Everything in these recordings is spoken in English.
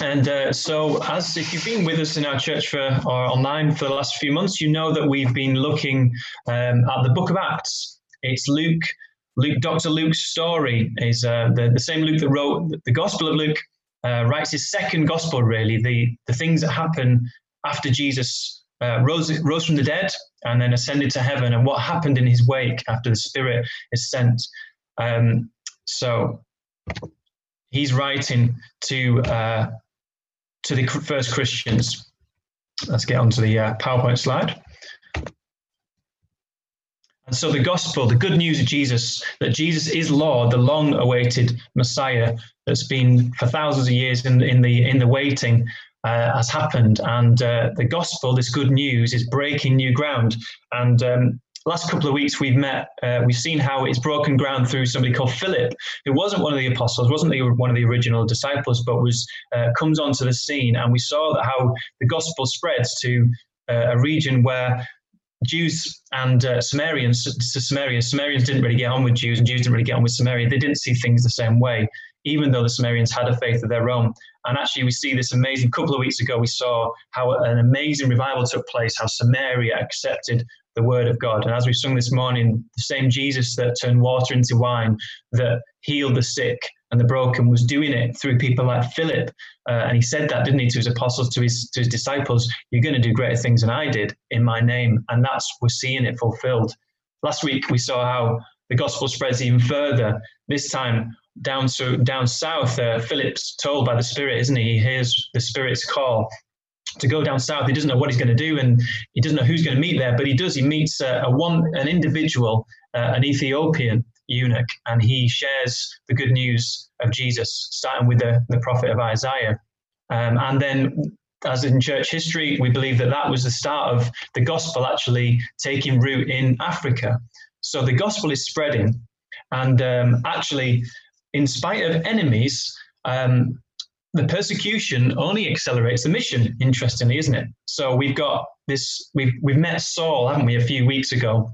And uh, so, as if you've been with us in our church for or online for the last few months, you know that we've been looking um, at the Book of Acts. It's Luke, Luke, Dr. Luke's story is uh, the the same Luke that wrote the Gospel of Luke. Uh, writes his second gospel, really the the things that happen after Jesus uh, rose rose from the dead and then ascended to heaven, and what happened in his wake after the Spirit is sent. Um, so he's writing to uh, to the first Christians. Let's get onto the uh, PowerPoint slide. And so the gospel, the good news of Jesus, that Jesus is Lord, the long-awaited Messiah that's been for thousands of years in, in the in the waiting, uh, has happened. And uh, the gospel, this good news, is breaking new ground. And um, last couple of weeks we've met, uh, we've seen how it's broken ground through somebody called Philip, who wasn't one of the apostles, wasn't the, one of the original disciples, but was uh, comes onto the scene, and we saw that how the gospel spreads to uh, a region where Jews and uh, Samaritans, to Samaria, Samaritans didn't really get on with Jews, and Jews didn't really get on with Samaria. They didn't see things the same way, even though the Samaritans had a faith of their own. And actually, we see this amazing. couple of weeks ago, we saw how an amazing revival took place, how Samaria accepted the word of God. And as we sung this morning, the same Jesus that turned water into wine, that healed the sick and the broken, was doing it through people like Philip. Uh, and he said that, didn't he, to his apostles, to his to his disciples, "You're going to do greater things than I did in my name." And that's we're seeing it fulfilled. Last week we saw how the gospel spreads even further. This time down so down south, uh, Philip's told by the Spirit, isn't he? He hears the Spirit's call to go down south. He doesn't know what he's going to do, and he doesn't know who's going to meet there. But he does. He meets a, a one an individual, uh, an Ethiopian eunuch, and he shares the good news of Jesus, starting with the, the prophet of Isaiah, um, and then. As in church history, we believe that that was the start of the gospel actually taking root in Africa. So the gospel is spreading, and um, actually, in spite of enemies, um, the persecution only accelerates the mission. Interestingly, isn't it? So we've got this. We've we've met Saul, haven't we, a few weeks ago,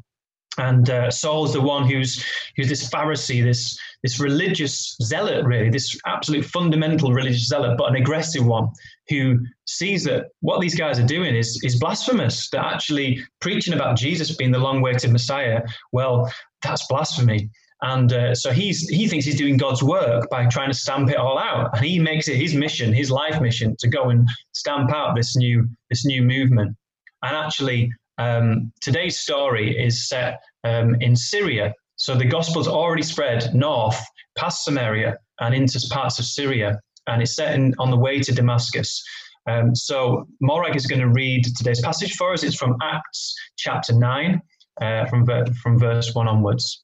and uh, Saul's the one who's who's this Pharisee, this this religious zealot, really, this absolute fundamental religious zealot, but an aggressive one who sees that what these guys are doing is is blasphemous. They're actually preaching about Jesus being the long-awaited Messiah. Well, that's blasphemy. And uh, so he's he thinks he's doing God's work by trying to stamp it all out, and he makes it his mission, his life mission, to go and stamp out this new this new movement. And actually, um, today's story is set um, in Syria. So the gospel's already spread north past Samaria and into parts of Syria, and it's set in, on the way to Damascus. Um, so Morag is going to read today's passage for us. It's from Acts chapter nine, uh, from from verse one onwards.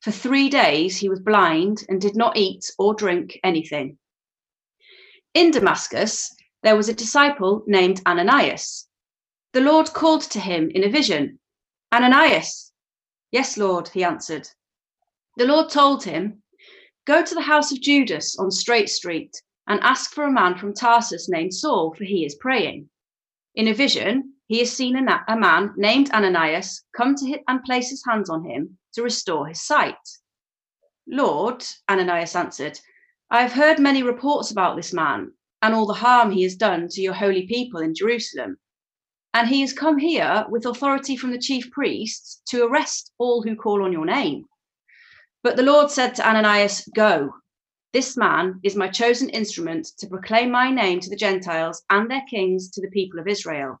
For three days he was blind and did not eat or drink anything. In Damascus, there was a disciple named Ananias. The Lord called to him in a vision, Ananias. Yes, Lord, he answered. The Lord told him, Go to the house of Judas on Straight Street and ask for a man from Tarsus named Saul, for he is praying. In a vision, he has seen a, a man named Ananias come to him and place his hands on him to restore his sight. Lord, Ananias answered, I have heard many reports about this man and all the harm he has done to your holy people in Jerusalem. And he has come here with authority from the chief priests to arrest all who call on your name. But the Lord said to Ananias, Go, This man is my chosen instrument to proclaim my name to the Gentiles and their kings to the people of Israel.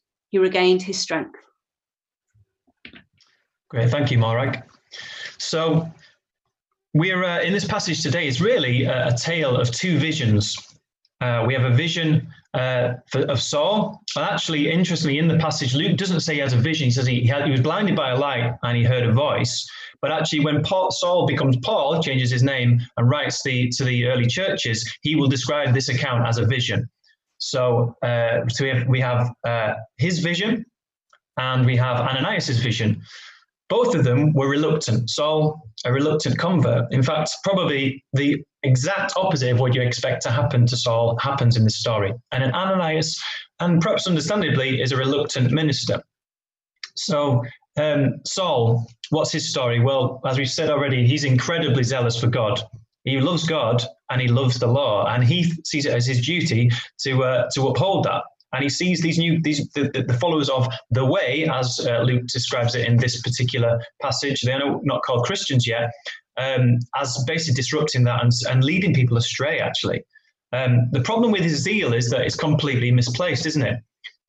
he regained his strength. Great, thank you, Morag. So, we're uh, in this passage today. It's really a, a tale of two visions. Uh, we have a vision uh, for, of Saul. And actually, interestingly, in the passage, Luke doesn't say he has a vision. He says he, he, had, he was blinded by a light and he heard a voice. But actually, when Paul, Saul becomes Paul, changes his name and writes the, to the early churches, he will describe this account as a vision. So, uh, so we have, we have uh, his vision and we have Ananias' vision. Both of them were reluctant. Saul, a reluctant convert. In fact, probably the exact opposite of what you expect to happen to Saul happens in this story. And then Ananias, and perhaps understandably, is a reluctant minister. So um, Saul, what's his story? Well, as we've said already, he's incredibly zealous for God. He loves God and he loves the law, and he sees it as his duty to uh, to uphold that. And he sees these new these the, the followers of the way, as uh, Luke describes it in this particular passage. They're not called Christians yet, um, as basically disrupting that and, and leading people astray. Actually, um, the problem with his zeal is that it's completely misplaced, isn't it?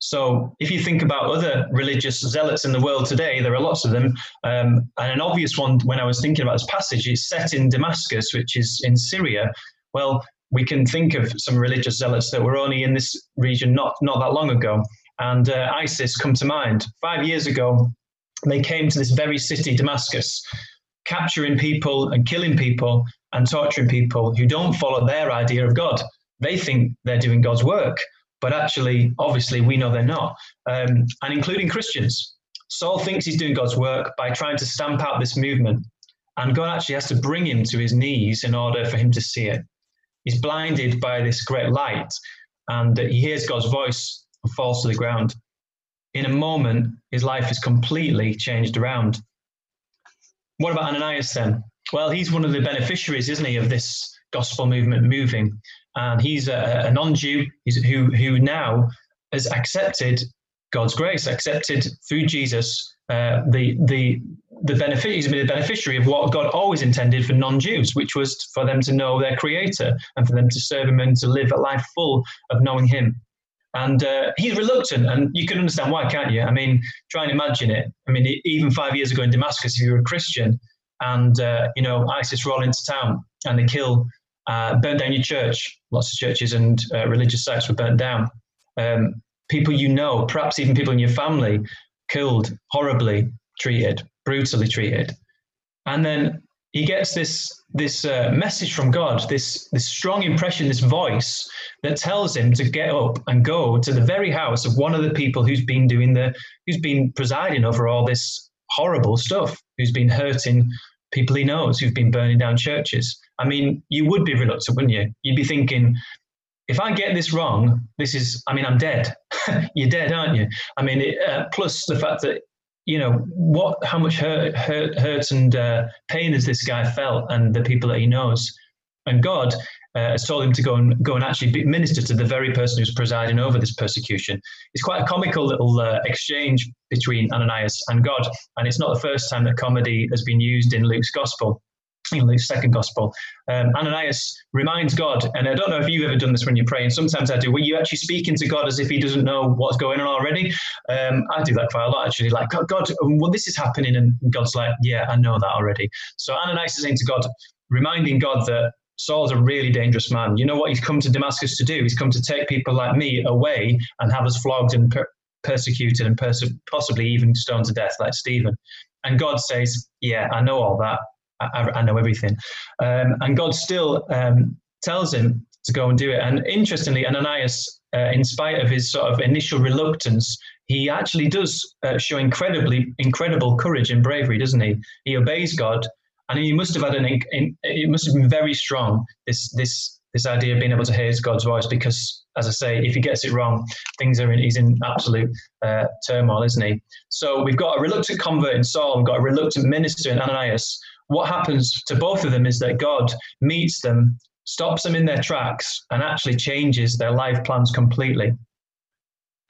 So if you think about other religious zealots in the world today, there are lots of them. Um, and an obvious one when I was thinking about this passage is set in Damascus, which is in Syria. Well, we can think of some religious zealots that were only in this region not, not that long ago. And uh, ISIS come to mind. Five years ago, they came to this very city, Damascus, capturing people and killing people and torturing people who don't follow their idea of God. They think they're doing God's work but actually, obviously, we know they're not, um, and including Christians. Saul thinks he's doing God's work by trying to stamp out this movement, and God actually has to bring him to his knees in order for him to see it. He's blinded by this great light, and he hears God's voice and falls to the ground. In a moment, his life is completely changed around. What about Ananias then? Well, he's one of the beneficiaries, isn't he, of this gospel movement moving and he's a, a non-Jew who who now has accepted God's grace, accepted through Jesus uh, the the the benefit. He's been a beneficiary of what God always intended for non-Jews, which was for them to know their Creator and for them to serve Him and to live a life full of knowing Him. And uh, he's reluctant, and you can understand why, can't you? I mean, try and imagine it. I mean, even five years ago in Damascus, if you were a Christian, and uh, you know ISIS roll into town and they kill uh, burn down your church. Lots of churches and uh, religious sites were burnt down. Um, people you know, perhaps even people in your family, killed, horribly treated, brutally treated. And then he gets this this uh, message from God, this this strong impression, this voice that tells him to get up and go to the very house of one of the people who's been doing the who's been presiding over all this horrible stuff, who's been hurting people he knows, who've been burning down churches. I mean, you would be reluctant, wouldn't you? You'd be thinking, if I get this wrong, this is, I mean, I'm dead. You're dead, aren't you? I mean, it, uh, plus the fact that, you know, what, how much hurt, hurt, hurt and uh, pain has this guy felt and the people that he knows? And God uh, has told him to go and go and actually minister to the very person who's presiding over this persecution. It's quite a comical little uh, exchange between Ananias and God, and it's not the first time that comedy has been used in Luke's gospel in Luke's second gospel, um, Ananias reminds God, and I don't know if you've ever done this when you're praying. Sometimes I do. Were you actually speaking to God as if He doesn't know what's going on already? Um, I do that quite a lot actually. Like God, God, um, well, this is happening, and God's like, yeah, I know that already. So Ananias is saying to God, reminding God that Saul's a really dangerous man. You know what he's come to Damascus to do? He's come to take people like me away and have us flogged and per- persecuted and pers- possibly even stoned to death, like Stephen. And God says, Yeah, I know all that. I, I know everything. Um, and God still um, tells him to go and do it. And interestingly, Ananias, uh, in spite of his sort of initial reluctance, he actually does uh, show incredibly incredible courage and bravery, doesn't he? He obeys God And he must have had an, it must have been very strong, this, this, this idea of being able to hear God's voice, because as I say, if he gets it wrong, things are in, he's in absolute uh, turmoil, isn't he? So we've got a reluctant convert in Saul, we've got a reluctant minister in Ananias. What happens to both of them is that God meets them, stops them in their tracks, and actually changes their life plans completely.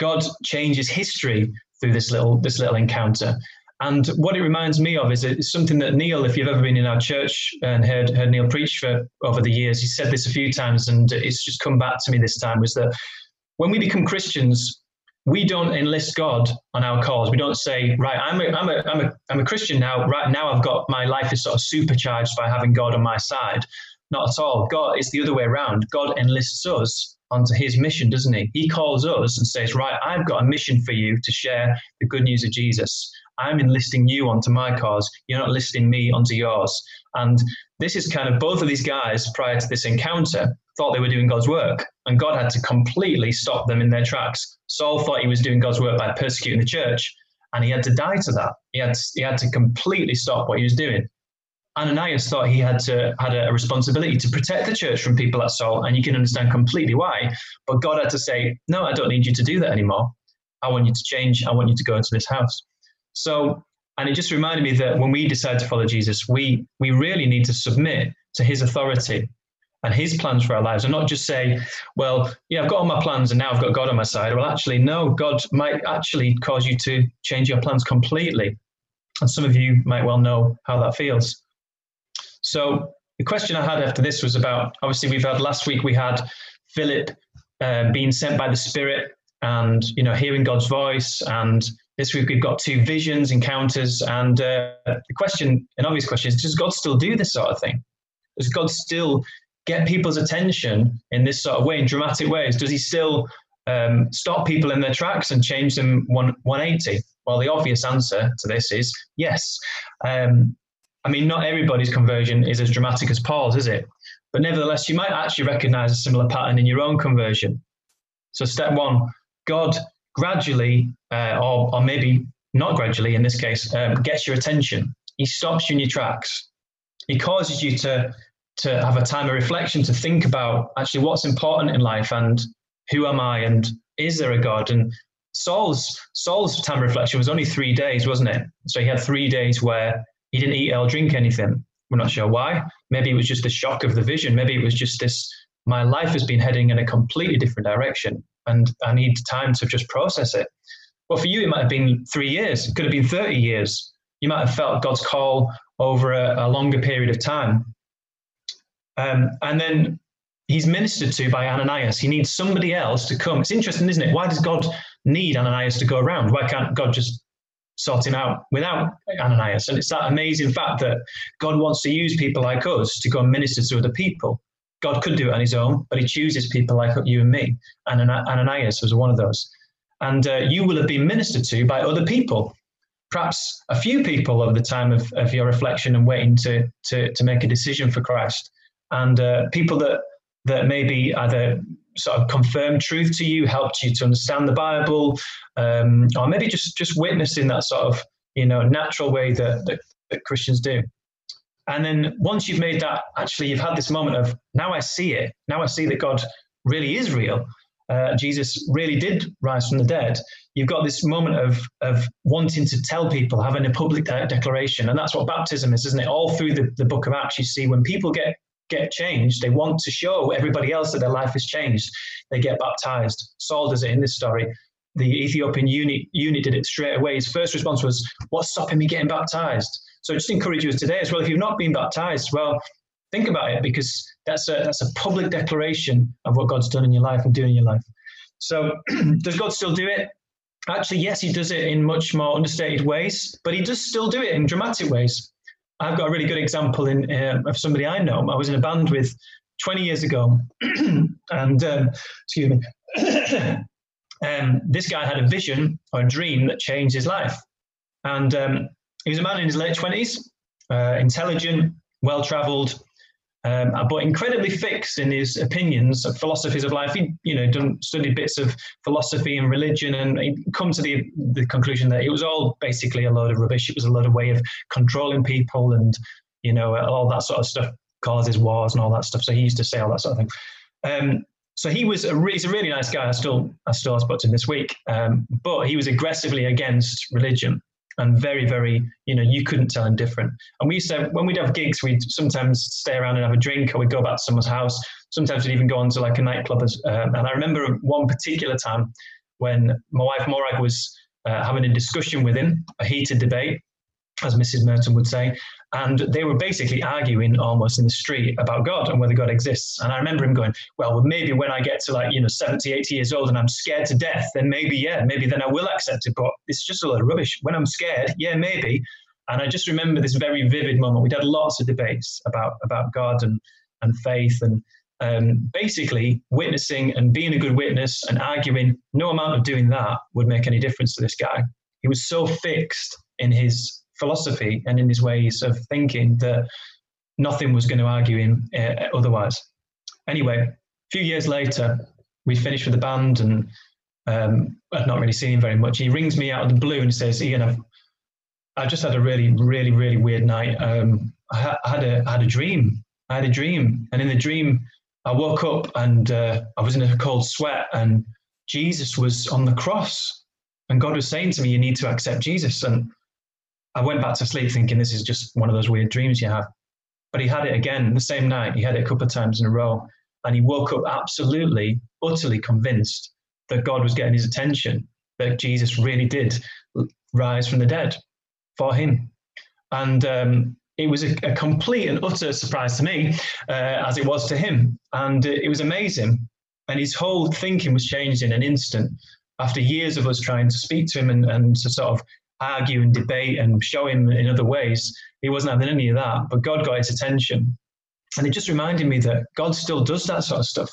God changes history through this little this little encounter. And what it reminds me of is it's something that Neil, if you've ever been in our church and heard, heard Neil preach for over the years, he said this a few times and it's just come back to me this time was that when we become Christians, we don't enlist God on our cause. We don't say, right, I'm a, I'm a, I'm a, I'm a Christian now. Right now, I've got my life is sort of supercharged by having God on my side. Not at all. God is the other way around. God enlists us onto his mission, doesn't he? He calls us and says, right, I've got a mission for you to share the good news of Jesus. I'm enlisting you onto my cause. You're not listing me onto yours. And this is kind of both of these guys prior to this encounter thought they were doing God's work, and God had to completely stop them in their tracks. Saul thought he was doing God's work by persecuting the church, and he had to die to that. He had to, he had to completely stop what he was doing. Ananias thought he had to had a responsibility to protect the church from people like Saul, and you can understand completely why. But God had to say, "No, I don't need you to do that anymore. I want you to change. I want you to go into this house." So, and it just reminded me that when we decide to follow Jesus, we we really need to submit to His authority and His plans for our lives, and not just say, "Well, yeah, I've got all my plans, and now I've got God on my side." Well, actually, no. God might actually cause you to change your plans completely, and some of you might well know how that feels. So, the question I had after this was about obviously we've had last week we had Philip uh, being sent by the Spirit and you know hearing God's voice and this week we've got two visions, encounters, and uh, the question, an obvious question is, does God still do this sort of thing? Does God still get people's attention in this sort of way, in dramatic ways? Does he still um, stop people in their tracks and change them one, 180? Well, the obvious answer to this is yes. Um, I mean, not everybody's conversion is as dramatic as Paul's, is it? But nevertheless, you might actually recognize a similar pattern in your own conversion. So, step one God gradually, uh, or, or maybe not gradually in this case, um, gets your attention. He stops you in your tracks. He causes you to, to have a time of reflection, to think about actually what's important in life and who am I and is there a God? And Saul's Saul's time of reflection was only three days, wasn't it? So he had three days where he didn't eat or drink anything. We're not sure why. Maybe it was just the shock of the vision. Maybe it was just this my life has been heading in a completely different direction and I need time to just process it. Well, for you, it might have been three years, it could have been 30 years. You might have felt God's call over a, a longer period of time. Um, and then he's ministered to by Ananias. He needs somebody else to come. It's interesting, isn't it? Why does God need Ananias to go around? Why can't God just sort him out without Ananias? And it's that amazing fact that God wants to use people like us to go and minister to other people. God could do it on his own, but he chooses people like you and me. And Ananias was one of those. And uh, you will have been ministered to by other people, perhaps a few people over the time of, of your reflection and waiting to, to, to make a decision for Christ. And uh, people that, that maybe either sort of confirmed truth to you, helped you to understand the Bible, um, or maybe just, just witnessing that sort of you know natural way that, that, that Christians do. And then once you've made that, actually, you've had this moment of now I see it. Now I see that God really is real. Uh, Jesus really did rise from the dead. You've got this moment of of wanting to tell people, having a public de- declaration, and that's what baptism is, isn't it? All through the, the book of Acts, you see when people get get changed, they want to show everybody else that their life has changed. They get baptized. Saul does it in this story. The Ethiopian eunuch, eunuch did it straight away. His first response was, "What's stopping me getting baptized?" So I just encourage you as today as well. If you've not been baptized, well, think about it because that's a that's a public declaration of what God's done in your life and doing in your life. So does God still do it? Actually, yes, he does it in much more understated ways, but he does still do it in dramatic ways. I've got a really good example in uh, of somebody I know. I was in a band with 20 years ago, and um, excuse me, um, this guy had a vision or a dream that changed his life, and um, he was a man in his late 20s, uh, intelligent, well traveled, um, but incredibly fixed in his opinions of philosophies of life. He, you know, done studied bits of philosophy and religion, and he come to the the conclusion that it was all basically a load of rubbish. It was a load of way of controlling people and you know, all that sort of stuff causes wars and all that stuff. So he used to say all that sort of thing. Um, so he was a re- he's a really nice guy. I still I still spoke to him this week, um, but he was aggressively against religion and very very you know you couldn't tell him different. And we used to when we'd have gigs, we'd sometimes stay around and have a drink, or we'd go back to someone's house. Sometimes we'd even go on to like a nightclub. As, um, and I remember one particular time when my wife Morag was uh, having a discussion with him, a heated debate, as Mrs. Merton would say, and they were basically arguing almost in the street about God and whether God exists. And I remember him going, well, maybe when I get to like, you know, 70, 80 years old and I'm scared to death, then maybe, yeah, maybe then I will accept it. But it's just a lot of rubbish. When I'm scared, yeah, maybe. And I just remember this very vivid moment. We'd had lots of debates about, about God and, and faith and um, basically witnessing and being a good witness and arguing. No amount of doing that would make any difference to this guy. He was so fixed in his philosophy and in his ways of thinking that nothing was going to argue him uh, otherwise. Anyway, a few years later, we finished with the band and um, I'd not really seen him very much. He rings me out of the blue and says, Ian, I've, I just had a really, really, really weird night. Um, I, ha- I, had a, I had a dream. I had a dream. And in the dream, I woke up and uh, I was in a cold sweat and Jesus was on the cross. And God was saying to me, you need to accept Jesus. And I went back to sleep thinking this is just one of those weird dreams you have. But he had it again the same night. He had it a couple of times in a row. And he woke up absolutely, utterly convinced that God was getting his attention, that Jesus really did rise from the dead for him. And um, it was a, a, complete and utter surprise to me, uh, as it was to him. And it was amazing. And his whole thinking was changed in an instant after years of us trying to speak to him and, and to sort of argue and debate and show him in other ways. He wasn't having any of that, but God got his attention. And it just reminded me that God still does that sort of stuff.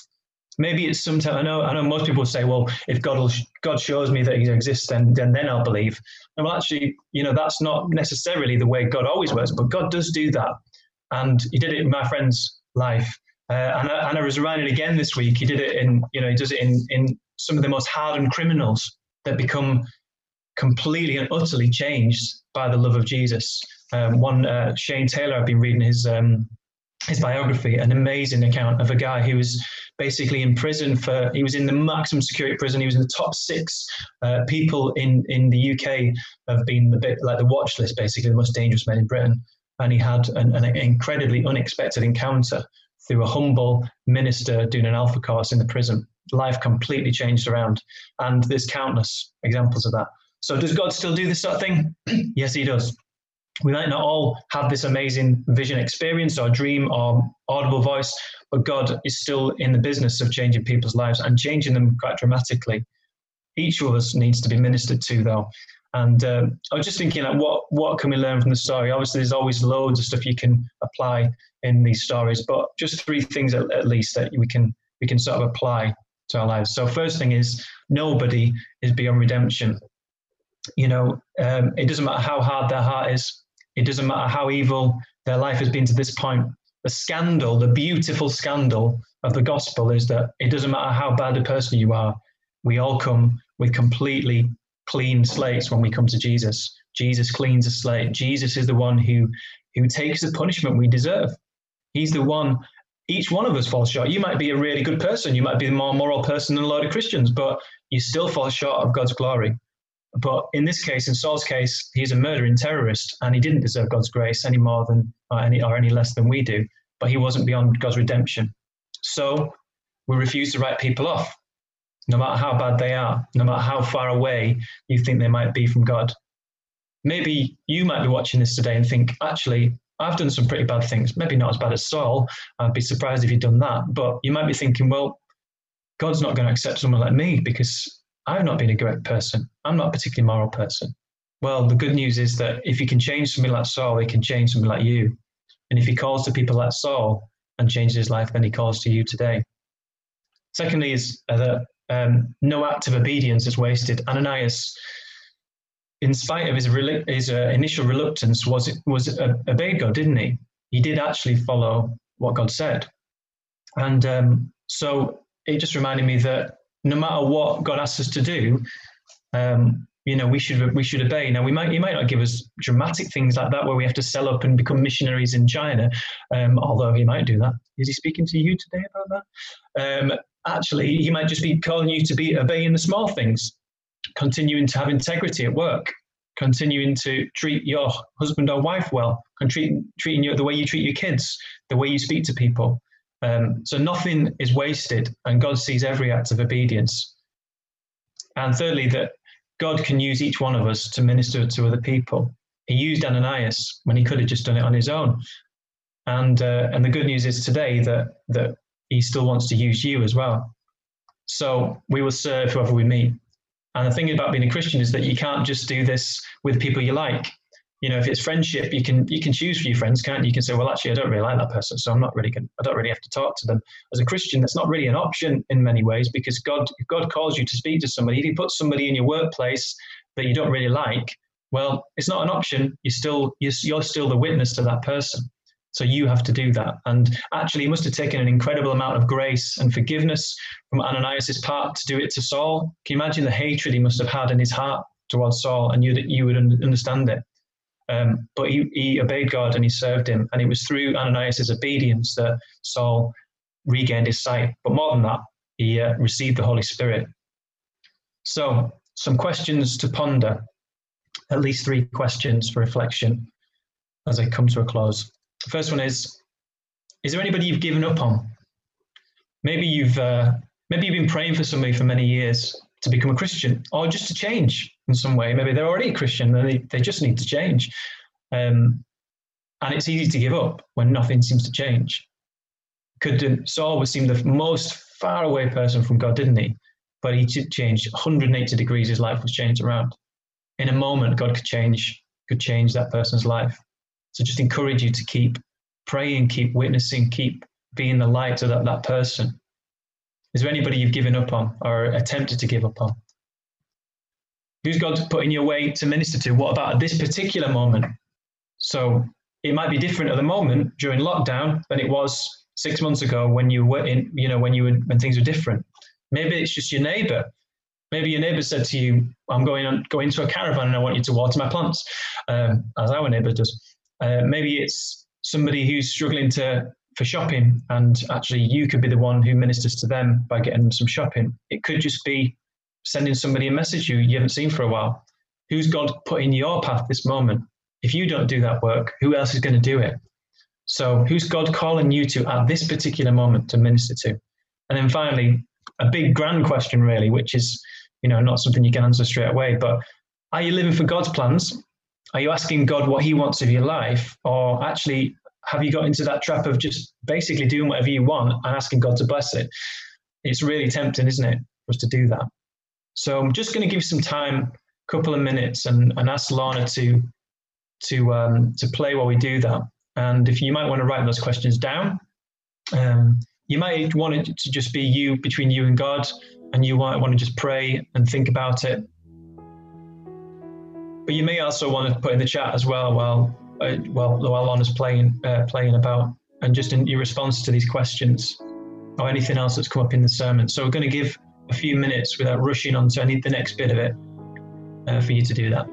Maybe it's sometimes I know I know most people say, well, if God will, God shows me that He exists, then then then I'll believe. And well, actually, you know, that's not necessarily the way God always works, but God does do that, and He did it in my friend's life. Uh, and, I, and I was reminded again this week. He did it in, you know, he does it in in some of the most hardened criminals that become completely and utterly changed by the love of Jesus. Um, one uh, Shane Taylor, I've been reading his um, his biography, an amazing account of a guy who was basically in prison for. He was in the maximum security prison. He was in the top six uh, people in in the UK have been the bit like the watch list, basically the most dangerous men in Britain. And he had an, an incredibly unexpected encounter through a humble minister doing an alpha course in the prison. Life completely changed around, and there's countless examples of that. So does God still do this sort of thing? yes, he does. We might not all have this amazing vision experience or dream or audible voice, but God is still in the business of changing people's lives and changing them quite dramatically. Each of us needs to be ministered to, though. And um, I was just thinking, like, what what can we learn from the story? Obviously, there's always loads of stuff you can apply in these stories, but just three things at, at least that we can we can sort of apply to our lives. So, first thing is nobody is beyond redemption you know, um, it doesn't matter how hard their heart is, it doesn't matter how evil their life has been to this point. The scandal, the beautiful scandal of the gospel is that it doesn't matter how bad a person you are, we all come with completely clean slates when we come to Jesus. Jesus cleans a slate. Jesus is the one who who takes the punishment we deserve. He's the one. Each one of us falls short. You might be a really good person. You might be the more moral person than a lot of Christians, but you still fall short of God's glory. But in this case, in Saul's case, he's a murdering terrorist, and he didn't deserve God's grace any more than or any or any less than we do. But he wasn't beyond God's redemption. So we refuse to write people off, no matter how bad they are, no matter how far away you think they might be from God. Maybe you might be watching this today and think, actually, I've done some pretty bad things. Maybe not as bad as Saul. I'd be surprised if you'd done that. But you might be thinking, well, God's not going to accept someone like me because I've not been a great person. I'm not a particularly moral person. Well, the good news is that if he can change somebody like Saul, he can change somebody like you. And if he calls to people like Saul and changes his life, then he calls to you today. Secondly, is that um, no act of obedience is wasted. Ananias, in spite of his, his uh, initial reluctance, was was uh, obeyed God, didn't he? He did actually follow what God said, and um, so it just reminded me that no matter what God asks us to do, um, you know we should we should obey. Now we might he might not give us dramatic things like that where we have to sell up and become missionaries in china um, although he might do that. Is he speaking to you today about that? Um, actually he might just be calling you to be obeying the small things continuing to have integrity at work continuing to treat your husband or wife well and treating, treating you the way you treat your kids the way you speak to people um, so nothing is wasted and god sees every act of obedience and thirdly that God can use each one of us to minister to other people. He used Ananias when he could have just done it on his own. And, uh, and the good news is today that, that he still wants to use you as well. So we will serve whoever we meet. And the thing about being a Christian is that you can't just do this with people you like you know, if it's friendship, you can you can choose for your friends, can't you? You can say, well, actually, I don't really like that person, so I'm not really going. I don't really have to talk to them. As a Christian, that's not really an option in many ways because God, if God calls you to speak to somebody, if He puts somebody in your workplace that you don't really like, well, it's not an option. You're still you're, you're still the witness to that person. So you have to do that. And actually, he must have taken an incredible amount of grace and forgiveness from Ananias' part to do it to Saul. Can you imagine the hatred he must have had in his heart towards Saul? And you that you would understand it. Um, but he, he obeyed God and he served him. And it was through Ananias' obedience that Saul regained his sight. But more than that, he uh, received the Holy Spirit. So, some questions to ponder, at least three questions for reflection as I come to a close. The first one is Is there anybody you've given up on? Maybe you've, uh, maybe you've been praying for somebody for many years to become a Christian or just to change in some way. Maybe they're already Christian and they, they just need to change. Um, and it's easy to give up when nothing seems to change. Could Saul was seem the most far away person from God, didn't he? But he changed 180 degrees. His life was changed around. In a moment, God could change could change that person's life. So just encourage you to keep praying, keep witnessing, keep being the light to that, that person. Is there anybody you've given up on or attempted to give up on? Who's God put in your way to minister to? What about at this particular moment? So it might be different at the moment during lockdown than it was six months ago when you were in, you know, when you were when things were different. Maybe it's just your neighbor. Maybe your neighbor said to you, "I'm going on going to a caravan and I want you to water my plants," um, as our neighbor does. Uh, maybe it's somebody who's struggling to for shopping, and actually you could be the one who ministers to them by getting them some shopping. It could just be sending somebody a message you you haven't seen for a while. Who's God put in your path this moment? If you don't do that work, who else is going to do it? So, who's God calling you to at this particular moment to minister to? And then finally, a big grand question, really, which is, you know, not something you can answer straight away, but are you living for God's plans? Are you asking God what He wants of your life? Or actually, have you got into that trap of just basically doing whatever you want and asking God to bless it? It's really tempting, isn't it, for us to do that? So I'm just going to give you some time, a couple of minutes, and, and ask Lana to to um, to play while we do that. And if you might want to write those questions down, um, you might want it to just be you between you and God, and you might want to just pray and think about it. But you may also want to put in the chat as well while uh, well, while is playing uh, playing about, and just in your response to these questions or anything else that's come up in the sermon. So we're going to give a few minutes without rushing on to any the next bit of it uh, for you to do that.